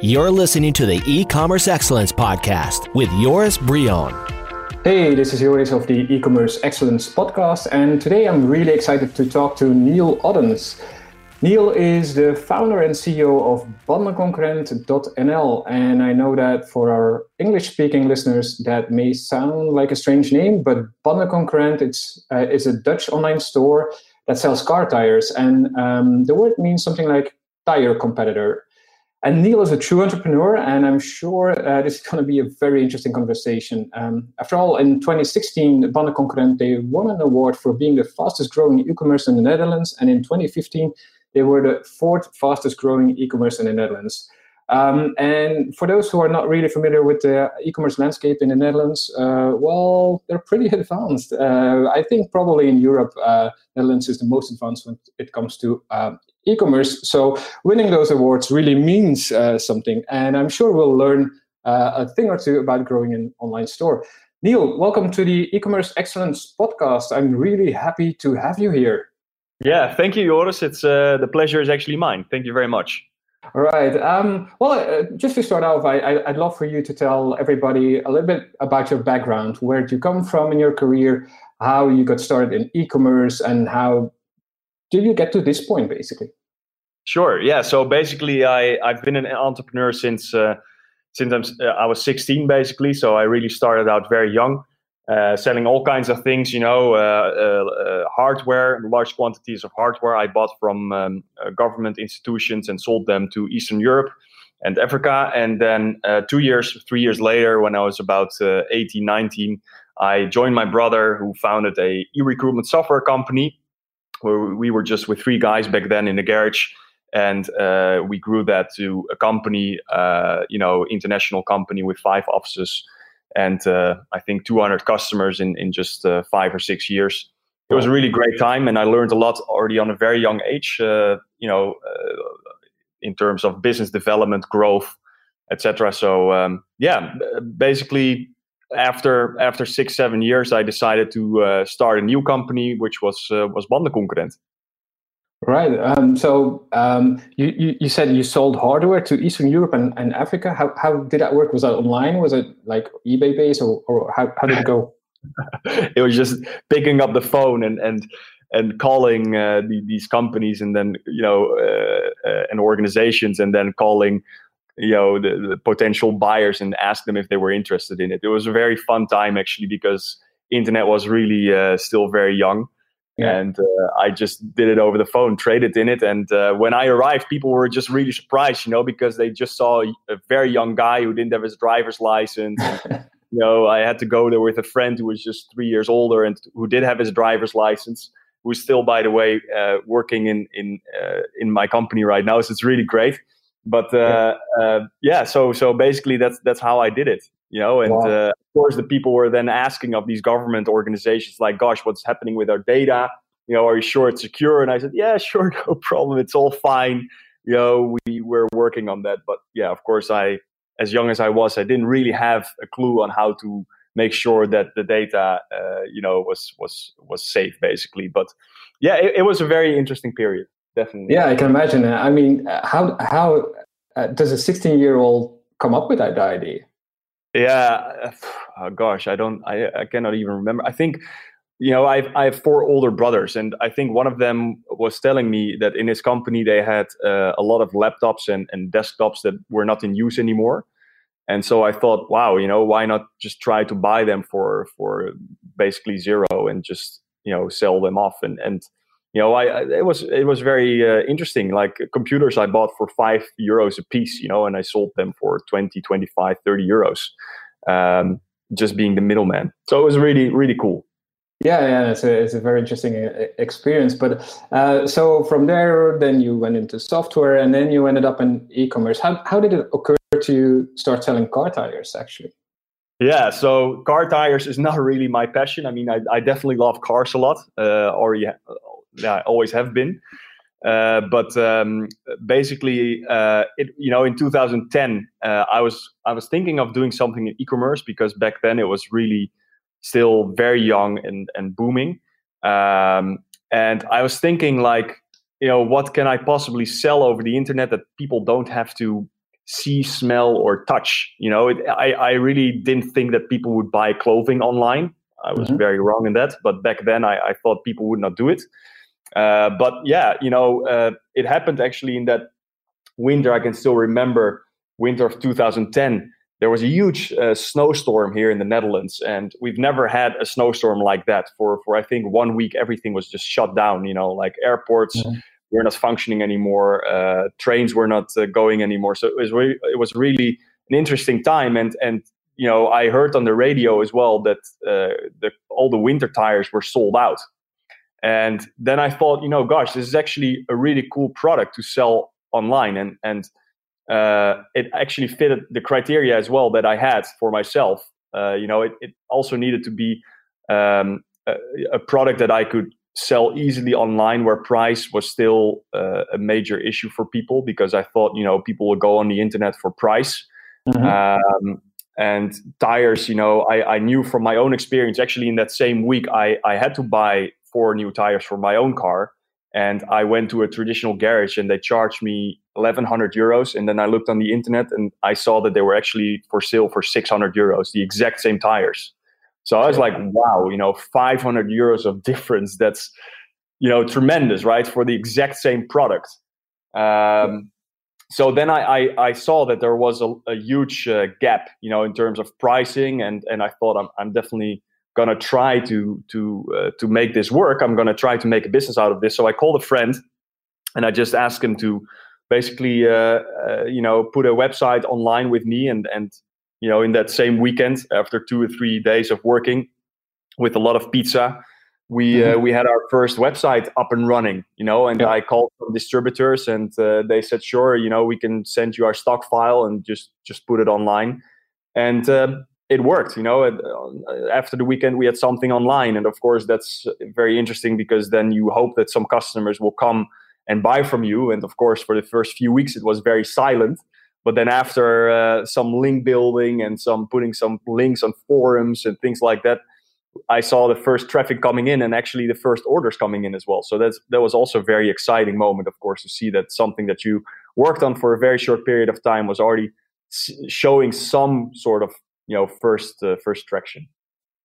You're listening to the e-commerce excellence podcast with Joris Bryon. Hey, this is Joris of the e-commerce excellence podcast, and today I'm really excited to talk to Neal Oddens. Neal is the founder and CEO of Bandenconcurrent.nl, and I know that for our English-speaking listeners, that may sound like a strange name, but Bandenconcurrent it's uh, is a Dutch online store that sells car tires, and um, the word means something like tire competitor. And Neal is a true entrepreneur, and I'm sure uh, this is going to be a very interesting conversation. Um, after all, in 2016, Bandenconcurrent they won an award for being the fastest growing e-commerce in the Netherlands, and in 2015, they were the fourth fastest growing e-commerce in the Netherlands. Um, and for those who are not really familiar with the e-commerce landscape in the Netherlands, uh, well, they're pretty advanced. Uh, I think probably in Europe, uh, Netherlands is the most advanced when it comes to um, e-commerce. So winning those awards really means uh, something, and I'm sure we'll learn uh, a thing or two about growing an online store. Neal, welcome to the e-commerce excellence podcast. I'm really happy to have you here. Yeah, thank you, Joris. It's uh, the pleasure is actually mine. Thank you very much. All right. Um, well, uh, just to start off, I, would love for you to tell everybody a little bit about your background, where did you come from in your career, how you got started in e-commerce, and how did you get to this point, basically? Sure. Yeah. So basically, I I've been an entrepreneur since uh, since I'm, uh, I was 16, basically. So I really started out very young. Uh, selling all kinds of things, you know, uh, uh, hardware, large quantities of hardware I bought from um, government institutions and sold them to Eastern Europe and Africa. And then two years, three years later, when I was about 18, 19, I joined my brother who founded a e-recruitment software company where we were just with three guys back then in the garage and uh, we grew that to a company, uh, you know, international company with five offices and uh, I think 200 customers in in just uh, five or six years. It was a really great time, and I learned a lot already on a very young age. Uh, you know, uh, in terms of business development, growth, etc. So um, yeah, basically after after six seven years, I decided to start a new company, which was uh, was Bandenconcurrent. Right. Um, so um, you, you, you, said you sold hardware to Eastern Europe and, and Africa. How, how did that work? Was that online? Was it like eBay based or, or how, how did it go? it was just picking up the phone and, and, and calling uh, the, these companies and then, you know, uh, uh, and organizations and then calling, you know, the, the potential buyers and ask them if they were interested in it. It was a very fun time actually because internet was really uh, still very young yeah. And uh, I just did it over the phone, traded in it. And uh, when I arrived, people were just really surprised, you know, because they just saw a very young guy who didn't have his driver's license. And, you know, I had to go there with a friend who was just three years older and who did have his driver's license, who's still, by the way, uh, working in in uh, in my company right now. So it's really great. But uh, uh, yeah, so so basically that's that's how I did it you know and wow. uh, of course the people were then asking of these government organizations like gosh what's happening with our data? You know are you sure it's secure? And i said yeah sure no problem. It's all fine. You know we were working on that. But yeah of course i as young as i was i didn't really have a clue on how to make sure that the data uh, you know was was was safe basically. But yeah it, it, was a very interesting period definitely. Yeah i can imagine. I mean how how uh, does a 16 year old come up with that idea yeah, oh, gosh, I don't, I, I cannot even remember. I think, you know, I've I have four older brothers, and I think one of them was telling me that in his company they had uh, a lot of laptops and, and desktops that were not in use anymore. And so I thought, wow, you know, why not just try to buy them for for basically zero and just you know sell them off and and you know, I, it was it was very uh, interesting. Like computers I bought for five euros a piece, you know, and I sold them for 20, 25, 30 euros, um, just being the middleman. So it was really really cool. Yeah, yeah, it's a it's a very interesting uh, experience. But uh, so from there, then you went into software, and then you ended up in e-commerce. How how did it occur to you start selling car tires? Actually. Yeah, so car tires is not really my passion. I mean, I, I definitely love cars a lot. Uh, already yeah, always have been. Uh, but um, basically, uh, it, you know, in 2010, uh, I was I was thinking of doing something in e-commerce because back then it was really still very young and and booming. Um, and I was thinking like, you know, what can I possibly sell over the internet that people don't have to see, smell, or touch. You know, it, I I really didn't think that people would buy clothing online. I was mm-hmm. very wrong in that. But back then, I, I thought people would not do it. Uh, but yeah, you know, uh, it happened actually in that winter. I can still remember winter of 2010 there was a huge uh, snowstorm here in the Netherlands, and we've never had a snowstorm like that. For for I think one week, everything was just shut down. You know, like airports were not functioning anymore, uh, trains were not uh, going anymore. So it was re- it was really an interesting time, and and you know I heard on the radio as well that uh, the all the winter tires were sold out. And then I thought, you know, gosh, this is actually a really cool product to sell online, and and uh, it actually fitted the criteria as well that I had for myself. Uh, you know, it, it, also needed to be um, a, a, product that I could sell easily online, where price was still uh, a major issue for people because I thought, you know, people would go on the internet for price. Mm-hmm. Um, and tires, you know, I, I knew from my own experience. Actually, in that same week, I, I had to buy four new tires for my own car and I went to a traditional garage and they charged me 1100 euros. And then I looked on the internet and I saw that they were actually for sale for 600 euros, the exact same tires. So I was like, wow, you know, 500 euros of difference. That's, you know, tremendous, right? For the exact same product. Um, so then I, I, I, saw that there was a, a huge uh, gap, you know, in terms of pricing. And, and I thought I'm, I'm definitely gonna try to to uh, to make this work. I'm gonna try to make a business out of this. So I called a friend, and I just asked him to basically uh, uh, you know put a website online with me, and and you know in that same weekend after two or three days of working with a lot of pizza. We uh, mm-hmm. we had our first website up and running, you know, and yeah. I called some distributors, and uh, they said, "Sure, you know, we can send you our stock file and just just put it online." And um, it worked you know uh, after the weekend we had something online and of course that's very interesting because then you hope that some customers will come and buy from you and of course for the first few weeks it was very silent. But then after uh, some link building and some putting some links on forums and things like that i saw the first traffic coming in and actually the first orders coming in as well. So that's that was also a very exciting moment of course to see that something that you worked on for a very short period of time was already showing some sort of you know first uh, first traction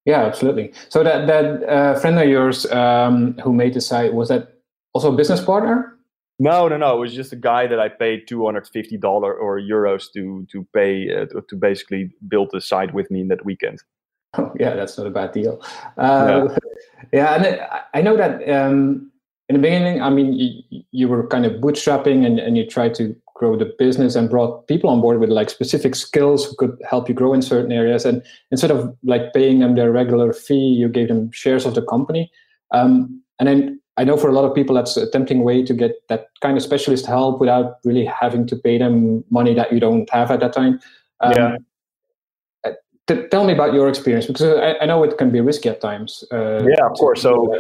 yeah absolutely. So that that uh, friend of yours um, who made the site was that also a business partner? No no no. It was just a guy that i paid 250 dollar or euros to to pay uh, to, basically build the site with me in that weekend. Oh, yeah that's not a bad deal. Uh, yeah. yeah and i know that um, in the beginning i mean you, you were kind of bootstrapping and, and you tried to grow the business and brought people on board with like specific skills who could help you grow in certain areas. And instead of like paying them their regular fee you gave them shares of the company. Um, and then i know for a lot of people that's a tempting way to get that kind of specialist help without really having to pay them money that you don't have at that time. Um, yeah. Uh, t- tell me about your experience because I, I, know it can be risky at times uh, yeah of course. so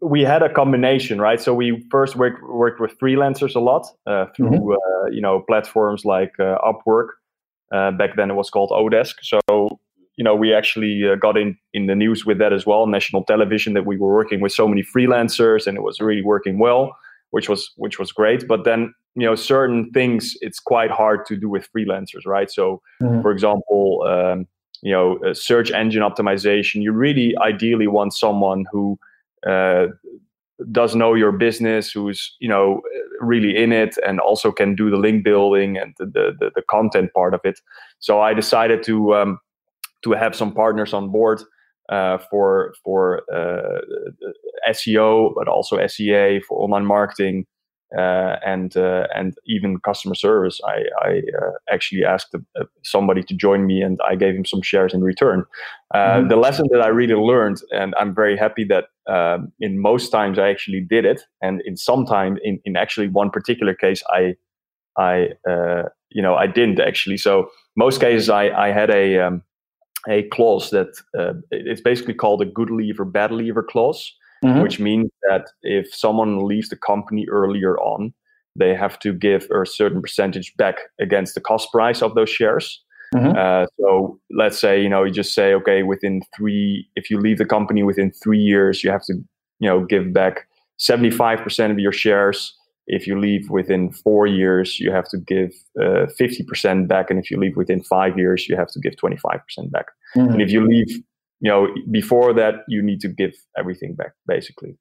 we had a combination, right? So we first worked worked with freelancers a lot uh, through mm-hmm. uh, you know platforms like uh, Upwork. Uh, back then it was called Odesk. So you know we actually uh, got in in the news with that as well, national television, that we were working with so many freelancers and it was really working well, which was which was great. But then you know certain things it's quite hard to do with freelancers, right? So mm-hmm. for example. Um, you know, search engine optimization. You really ideally want someone who uh, does know your business, who's you know really in it, and also can do the link building and the the, the content part of it. So I decided to um, to have some partners on board uh, for for uh, SEO, but also SEA for online marketing, uh, and uh, and even customer service. I, I uh, actually asked uh, somebody to join me, and I gave him some shares in return. Uh, mm-hmm. The lesson that I really learned, and I'm very happy that um, in most times I actually did it, and in some time, in, in actually one particular case, I I uh, you know I didn't actually. So most cases I I had a um, a clause that it's basically called a good leaver bad leaver clause mm-hmm. which means that if someone leaves the company earlier on, they have to give a certain percentage back against the cost price of those shares. Mm-hmm. Uh, so let's say you know you just say okay within three if you leave the company within three years you have to you know give back 75% of your shares if you leave within four years, you have to give uh, 50% back. And if you leave within five years, you have to give 25% back. Mm-hmm. And if you leave, you know, before that, you need to give everything back, basically.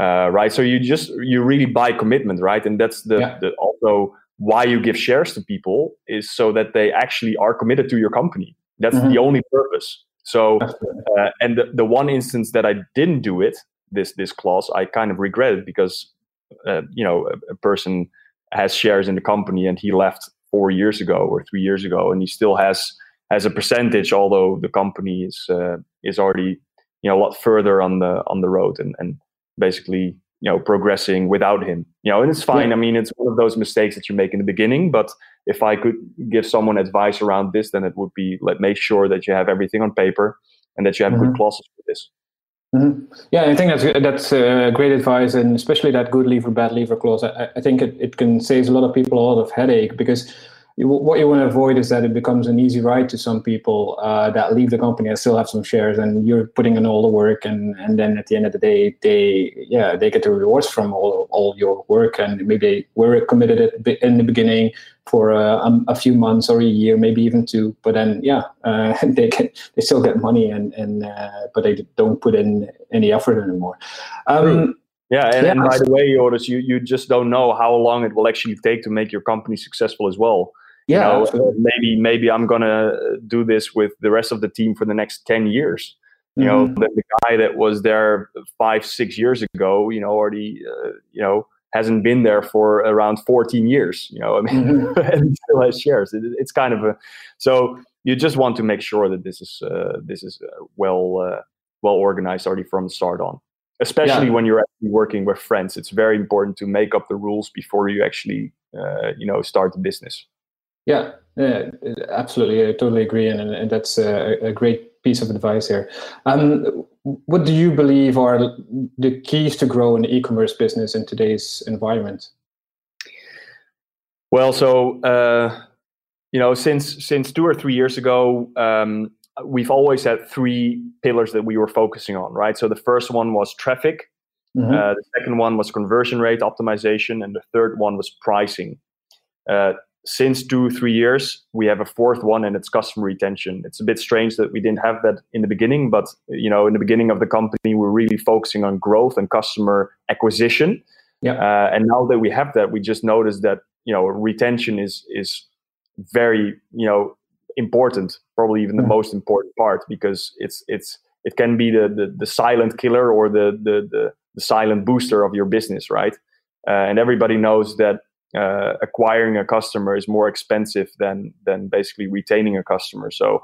Uh, right. So you just, you really buy commitment, right? And that's the, yeah. the also why you give shares to people is so that they actually are committed to your company. That's mm-hmm. the only purpose. So, uh, and the, the one instance that I didn't do it, this this clause, I kind of regretted because uh, you know a, a, person has shares in the company and he left four years ago or three years ago and he still has has a percentage although the company is uh, is already you know a lot further on the on the road and and basically you know progressing without him you know and it's fine yeah. i mean it's one of those mistakes that you make in the beginning but if i could give someone advice around this then it would be let make sure that you have everything on paper and that you have mm-hmm. good clauses for this Mm-hmm. Yeah, I think that's that's uh, great advice, and especially that good leaver, bad leaver clause. I, I think it, it can save a lot of people a lot of headache because you, what you want to avoid is that it becomes an easy ride to some people uh, that leave the company and still have some shares, and you're putting in all the work, and and then at the end of the day, they yeah they get the rewards from all all your work, and maybe they were committed in the beginning, for uh, um, a few months or a year, maybe even two. But then, yeah, uh, they get they still get money, and and uh, but they don't put in any effort anymore. Um, yeah, and, yeah. and, by the way, Joris, you you just don't know how long it will actually take to make your company successful as well. Yeah, you know, maybe maybe I'm gonna do this with the rest of the team for the next ten years. You mm-hmm. know, the, the, guy that was there five six years ago, you know, already, uh, you know hasn't been there for around 14 years. You know, I mean, mm-hmm. and still has shares. It, it's kind of a so you just want to make sure that this is uh, this is uh, well uh, well organized already from the start on. Especially yeah. when you're actually working with friends, it's very important to make up the rules before you actually uh, you know start the business. Yeah, yeah, absolutely. I totally agree, and, and that's a, a great piece of advice here. Um, what do you believe are the keys to grow an e-commerce business in today's environment? Well, so uh, you know, since since two or three years ago, um, we've always had three pillars that we were focusing on, right? So the first one was traffic, mm-hmm. uh, the second one was conversion rate optimization, and the third one was pricing. Uh, since two three years we have a fourth one and it's customer retention. It's a bit strange that we didn't have that in the beginning but you know in the beginning of the company we're really focusing on growth and customer acquisition. Yeah. Uh, and now that we have that we just noticed that you know retention is is very you know important probably even the most important part because it's it's it can be the the, the silent killer or the, the the the silent booster of your business right? Uh, and everybody knows that uh, acquiring a customer is more expensive than than basically retaining a customer. So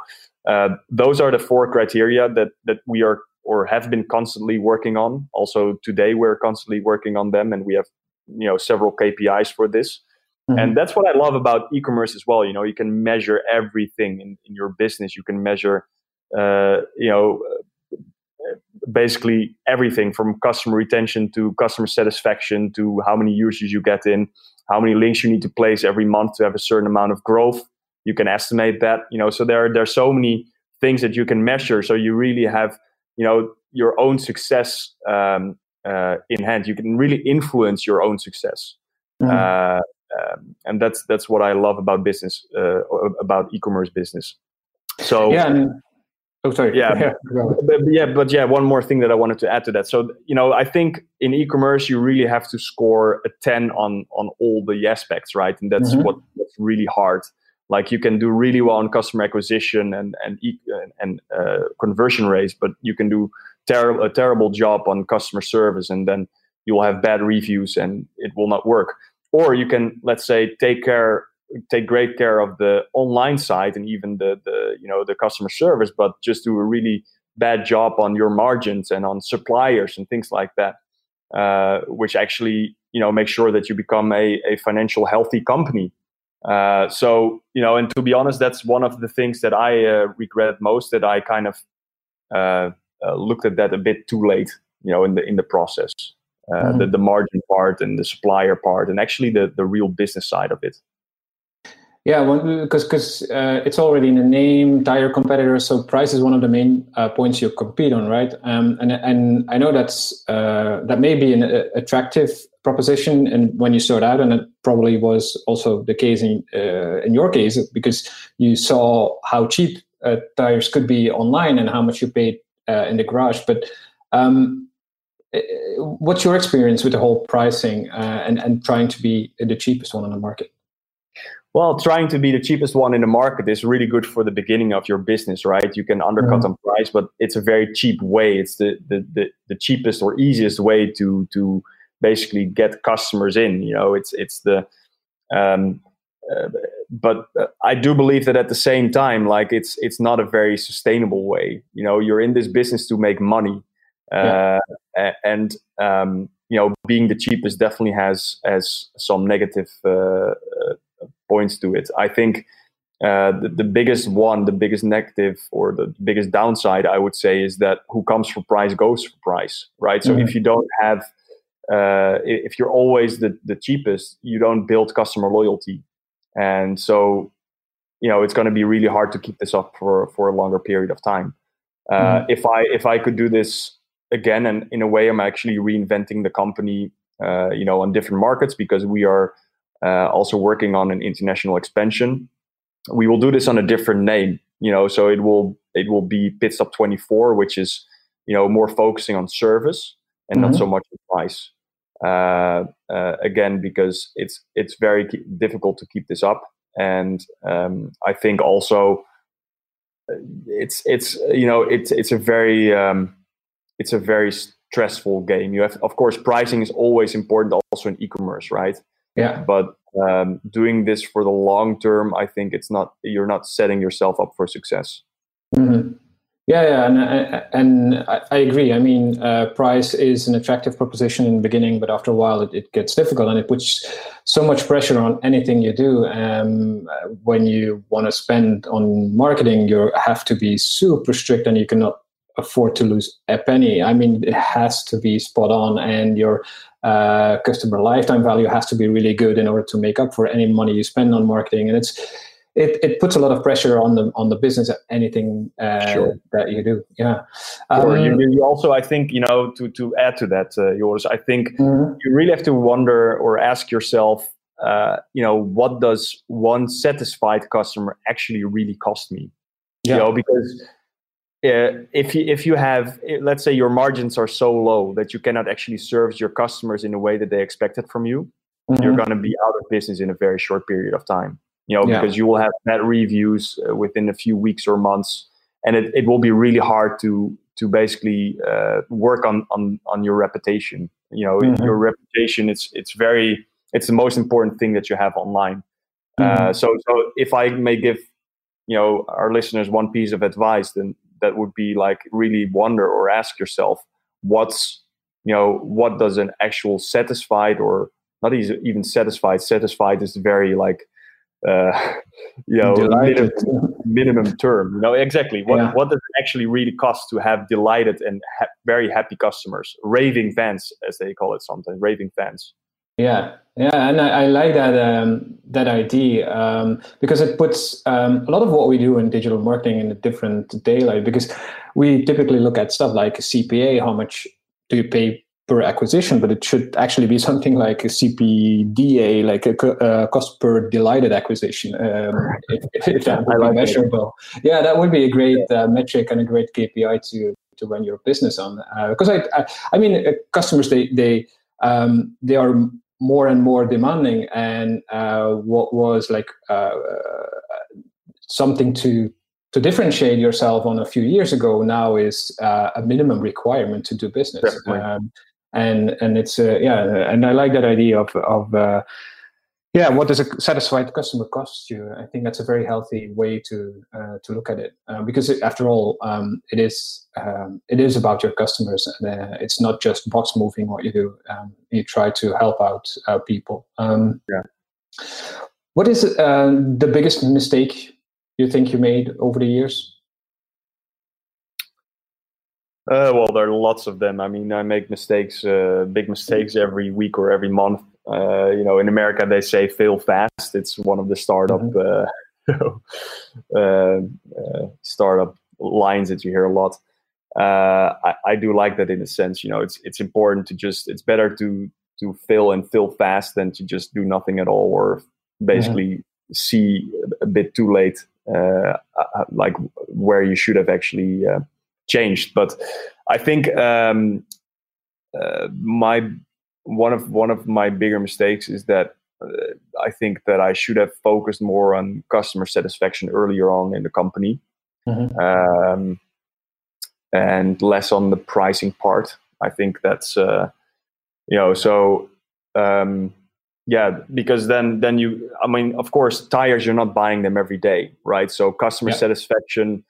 uh, those are the four criteria that that we are or have been constantly working on. Also today we're constantly working on them, and we have you know several KPIs for this. Mm-hmm. And that's what I love about e-commerce as well. You know, you can measure everything in, in your business. You can measure, uh, you know, basically everything from customer retention to customer satisfaction to how many users you get in how many links you need to place every month to have a certain amount of growth. You can estimate that, you know, so there, there are so many things that you can measure. So you really have, you know, your own success um, uh, in hand. You can really influence your own success. Mm-hmm. Uh, um, and that's that's what I love about business, uh, about e-commerce business. So yeah, and Oh, sorry. Yeah, yeah. But, yeah, but yeah, one more thing that I wanted to add to that. So, you know, I think in e-commerce you really have to score a ten on on all the aspects, right? And that's mm-hmm. what what's really hard. Like you can do really well on customer acquisition and and and uh, conversion rates, but you can do terrible a terrible job on customer service, and then you will have bad reviews and it will not work. Or you can, let's say, take care take great care of the online side and even the the you know the customer service, but just do a really bad job on your margins and on suppliers and things like that, uh, which actually you know make sure that you become a, a financial healthy company. Uh, so you know, and to be honest, that's one of the things that I uh, regret most that I kind of uh, uh, looked at that a bit too late, you know, in the in the process. Uh, mm-hmm. The, the margin part and the supplier part, and actually the, the real business side of it. Yeah, because because uh, it's already in the name, tire competitor. So price is one of the main uh, points you compete on, right? Um, and and I know that's uh, that may be an uh, attractive proposition and when you start out and it probably was also the case in uh, in your case because you saw how cheap uh, tires could be online and how much you paid in the garage but um, what's your experience with the whole pricing and and trying to be the cheapest one on the market well, trying to be the cheapest one in the market is really good for the beginning of your business, right? You can undercut mm-hmm. on price, but it's a very cheap way. It's the, the, the, the, cheapest or easiest way to to basically get customers in. You know, it's it's the um, uh, but uh, I do believe that at the same time, like it's it's not a very sustainable way. You know, you're in this business to make money, uh, yeah. and um, you know, being the cheapest definitely has has some negative uh, uh, points to it. I think uh, the, the, biggest one, the biggest negative, or the biggest downside, I would say, is that who comes for price goes for price, right? So mm-hmm. if you don't have, uh, if you're always the, the cheapest, you don't build customer loyalty, and so you know it's going to be really hard to keep this up for for a longer period of time. Uh, mm-hmm. If I if I could do this again, and in a way, I'm actually reinventing the company, uh, you know, on different markets because we are also working on an international expansion. We will do this on a different name, you know, so it will it will be Pitstop 24, which is you know more focusing on service and mm-hmm. not so much on price. Uh, uh, again, because it's it's very difficult to keep this up, and um, I think also uh, it's it's you know it's it's a very um, it's a very stressful game. You have, of course, pricing is always important, also in e-commerce, right? Yeah. But um, doing this for the long term, I think it's not you're not setting yourself up for success. Mm-hmm. Yeah, yeah, and uh, and I, agree. I mean, uh, price is an attractive proposition in the beginning, but after a while, it, it gets difficult, and it puts so much pressure on anything you do. Um, when you want to spend on marketing, you have to be super strict, and you cannot afford to lose a penny. I mean, it has to be spot on, and your uh, customer lifetime value has to be really good in order to make up for any money you spend on marketing. And it's it, it puts a lot of pressure on the on the business anything uh, sure. that you do. Yeah. Um, you, you, also, I think, you know, to to add to that, uh, Joris, I think mm-hmm. you really have to wonder or ask yourself, uh, you know, what does one satisfied customer actually really cost me? Yeah. You know, because uh, if you if you have eh, let's say your margins are so low that you cannot actually service your customers in a way that they expected from you mm-hmm. you're going to be out of business in a very short period of time you know yeah. because you will have bad reviews uh, within a few weeks or months and it, it will be really hard to to basically uh, work on, on on your reputation you know mm-hmm. your reputation it's it's very it's the most important thing that you have online mm-hmm. uh, so so if i may give you know our listeners one piece of advice then that would be like really wonder or ask yourself what's you know what does an actual satisfied or not even satisfied satisfied is very like uh, you know minimum, minimum, term you know exactly. What yeah. what does it actually really cost to have delighted and ha- very happy customers? Raving fans as they call it sometimes raving fans yeah, yeah, and I, I like that um, that idea um, because it puts um, a lot of what we do in digital marketing in a different daylight. Because we typically look at stuff like CPA, how much do you pay per acquisition, but it should actually be something like a CPDA, like a, a cost per delighted acquisition, um, if, if, that would be measurable. It. Yeah, that would be a great uh, metric and a great KPI to to run your business on. Uh, because I, I, I mean, uh, customers they they um, they are more and more demanding and uh, what was like uh, something to to differentiate yourself on a few years ago now is uh, a minimum requirement to do business. Um, and and it's uh, yeah and i like that idea of of uh, yeah, what does a satisfied customer cost you? I think that's a very healthy way to uh, to look at it uh, because it, after all, um, it is um, it is about your customers. And, uh, it's not just box moving what you do. Um, you try to help out uh, people. Um, yeah. What is uh, the biggest mistake you think you made over the years? Uh, well, there are lots of them. I mean, I make mistakes, big mistakes every week or every month uh, you know, in America they say "fail fast." It's one of the startup mm-hmm. uh, uh, uh, startup lines that you hear a lot. Uh, I, I, do like that in a sense. You know, it's it's important to just it's better to to fail and fail fast than to just do nothing at all or basically mm-hmm. see a bit too late uh, uh, like where you should have actually uh, changed but i think um, uh, my one of one of my bigger mistakes is that uh, I think that I should have focused more on customer satisfaction earlier on in the company, mm-hmm. um, and less on the pricing part. I think that's uh, you know so um, yeah because then then you I mean of course tires you're not buying them every day right so customer yeah. satisfaction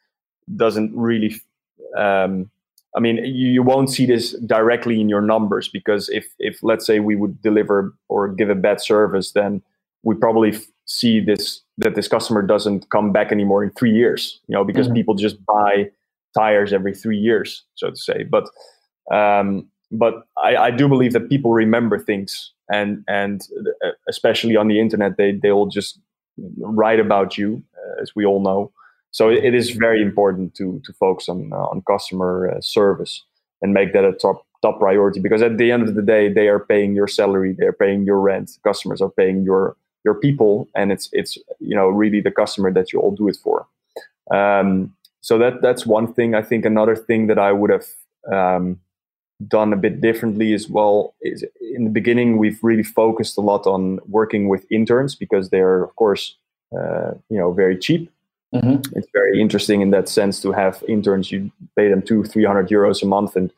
doesn't really um, I mean, you, you, won't see this directly in your numbers because if, if let's say we would deliver or give a bad service, then we probably f- see this that this customer doesn't come back anymore in three years. You know, because mm-hmm. people just buy tires every three years, so to say. But um, but I, I do believe that people remember things, and and uh, especially on the internet, they they will just write about you, uh, as we all know so it is very important to to focus on uh, on customer uh, service and make that a top top priority because at the end of the day they are paying your salary they're paying your rent customers are paying your your people and it's it's you know really the customer that you all do it for. Um, so that that's one thing. I think another thing that i would have um, done a bit differently as well is in the beginning we've really focused a lot on working with interns because they're of course uh, you know very cheap Mm-hmm. It's very interesting in that sense to have interns. You pay them two, three hundred euros a month, and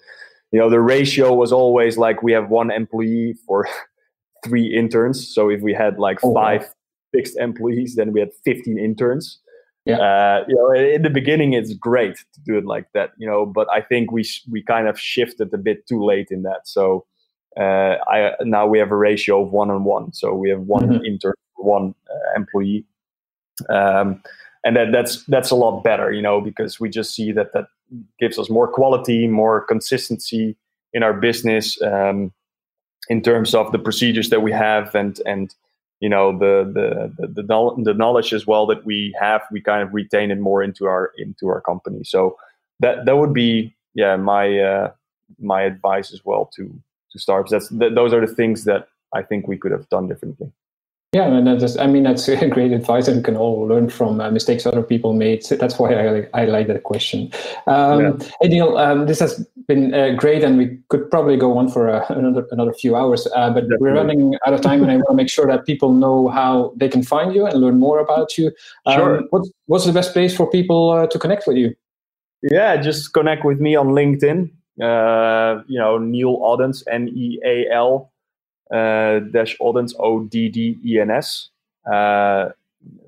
you know the ratio was always like we have one employee for three interns. So if we had like oh, five wow. fixed employees, then we had fifteen interns. Yeah. Uh, you know, in the beginning, it's great to do it like that. You know, but I think we we kind of shifted a bit too late in that. So uh, I now we have a ratio of one on one. So we have one mm-hmm. intern, one uh, employee. Um, and that that's that's a lot better you know because we just see that that gives us more quality more consistency in our business um, in terms of the procedures that we have and and you know the, the the the, knowledge as well that we have we kind of retain it more into our into our company. So that that would be yeah my uh, my advice as well to to startups that's th- those are the things that i think we could have done differently yeah, and that's, I mean, that's great advice, and we can all learn from uh, mistakes other people made. So that's why I, I like that question. Um, yeah. Hey, Neal, um, this has been uh, great, and we could probably go on for uh, another another few hours, uh, but Definitely. we're running out of time, and I want to make sure that people know how they can find you and learn more about you. Um, sure. What's, what's the best place for people uh, to connect with you? Yeah, just connect with me on LinkedIn. Uh, you know, Neal Oddens, N E A L dash Oddens, O D D E N S. Uh,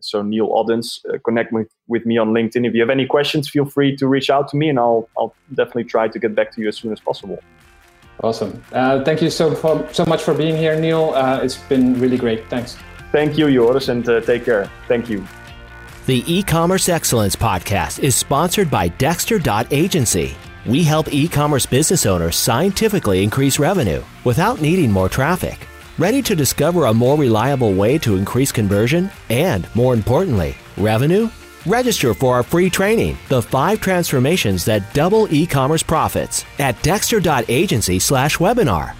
so Neal Oddens, uh, connect with, with me on LinkedIn. If you have any questions, feel free to reach out to me, and I'll I'll definitely try to get back to you as soon as possible. Awesome. Uh, thank you so for, so much for being here, Neal. Uh, it's been really great. Thanks. Thank you, Joris, and uh, take care. Thank you. The e-commerce excellence podcast is sponsored by Dexter.agency. We help e commerce business owners scientifically increase revenue without needing more traffic. Ready to discover a more reliable way to increase conversion and, more importantly, revenue? Register for our free training, The Five Transformations That Double E Commerce Profits, at dexter.agency slash webinar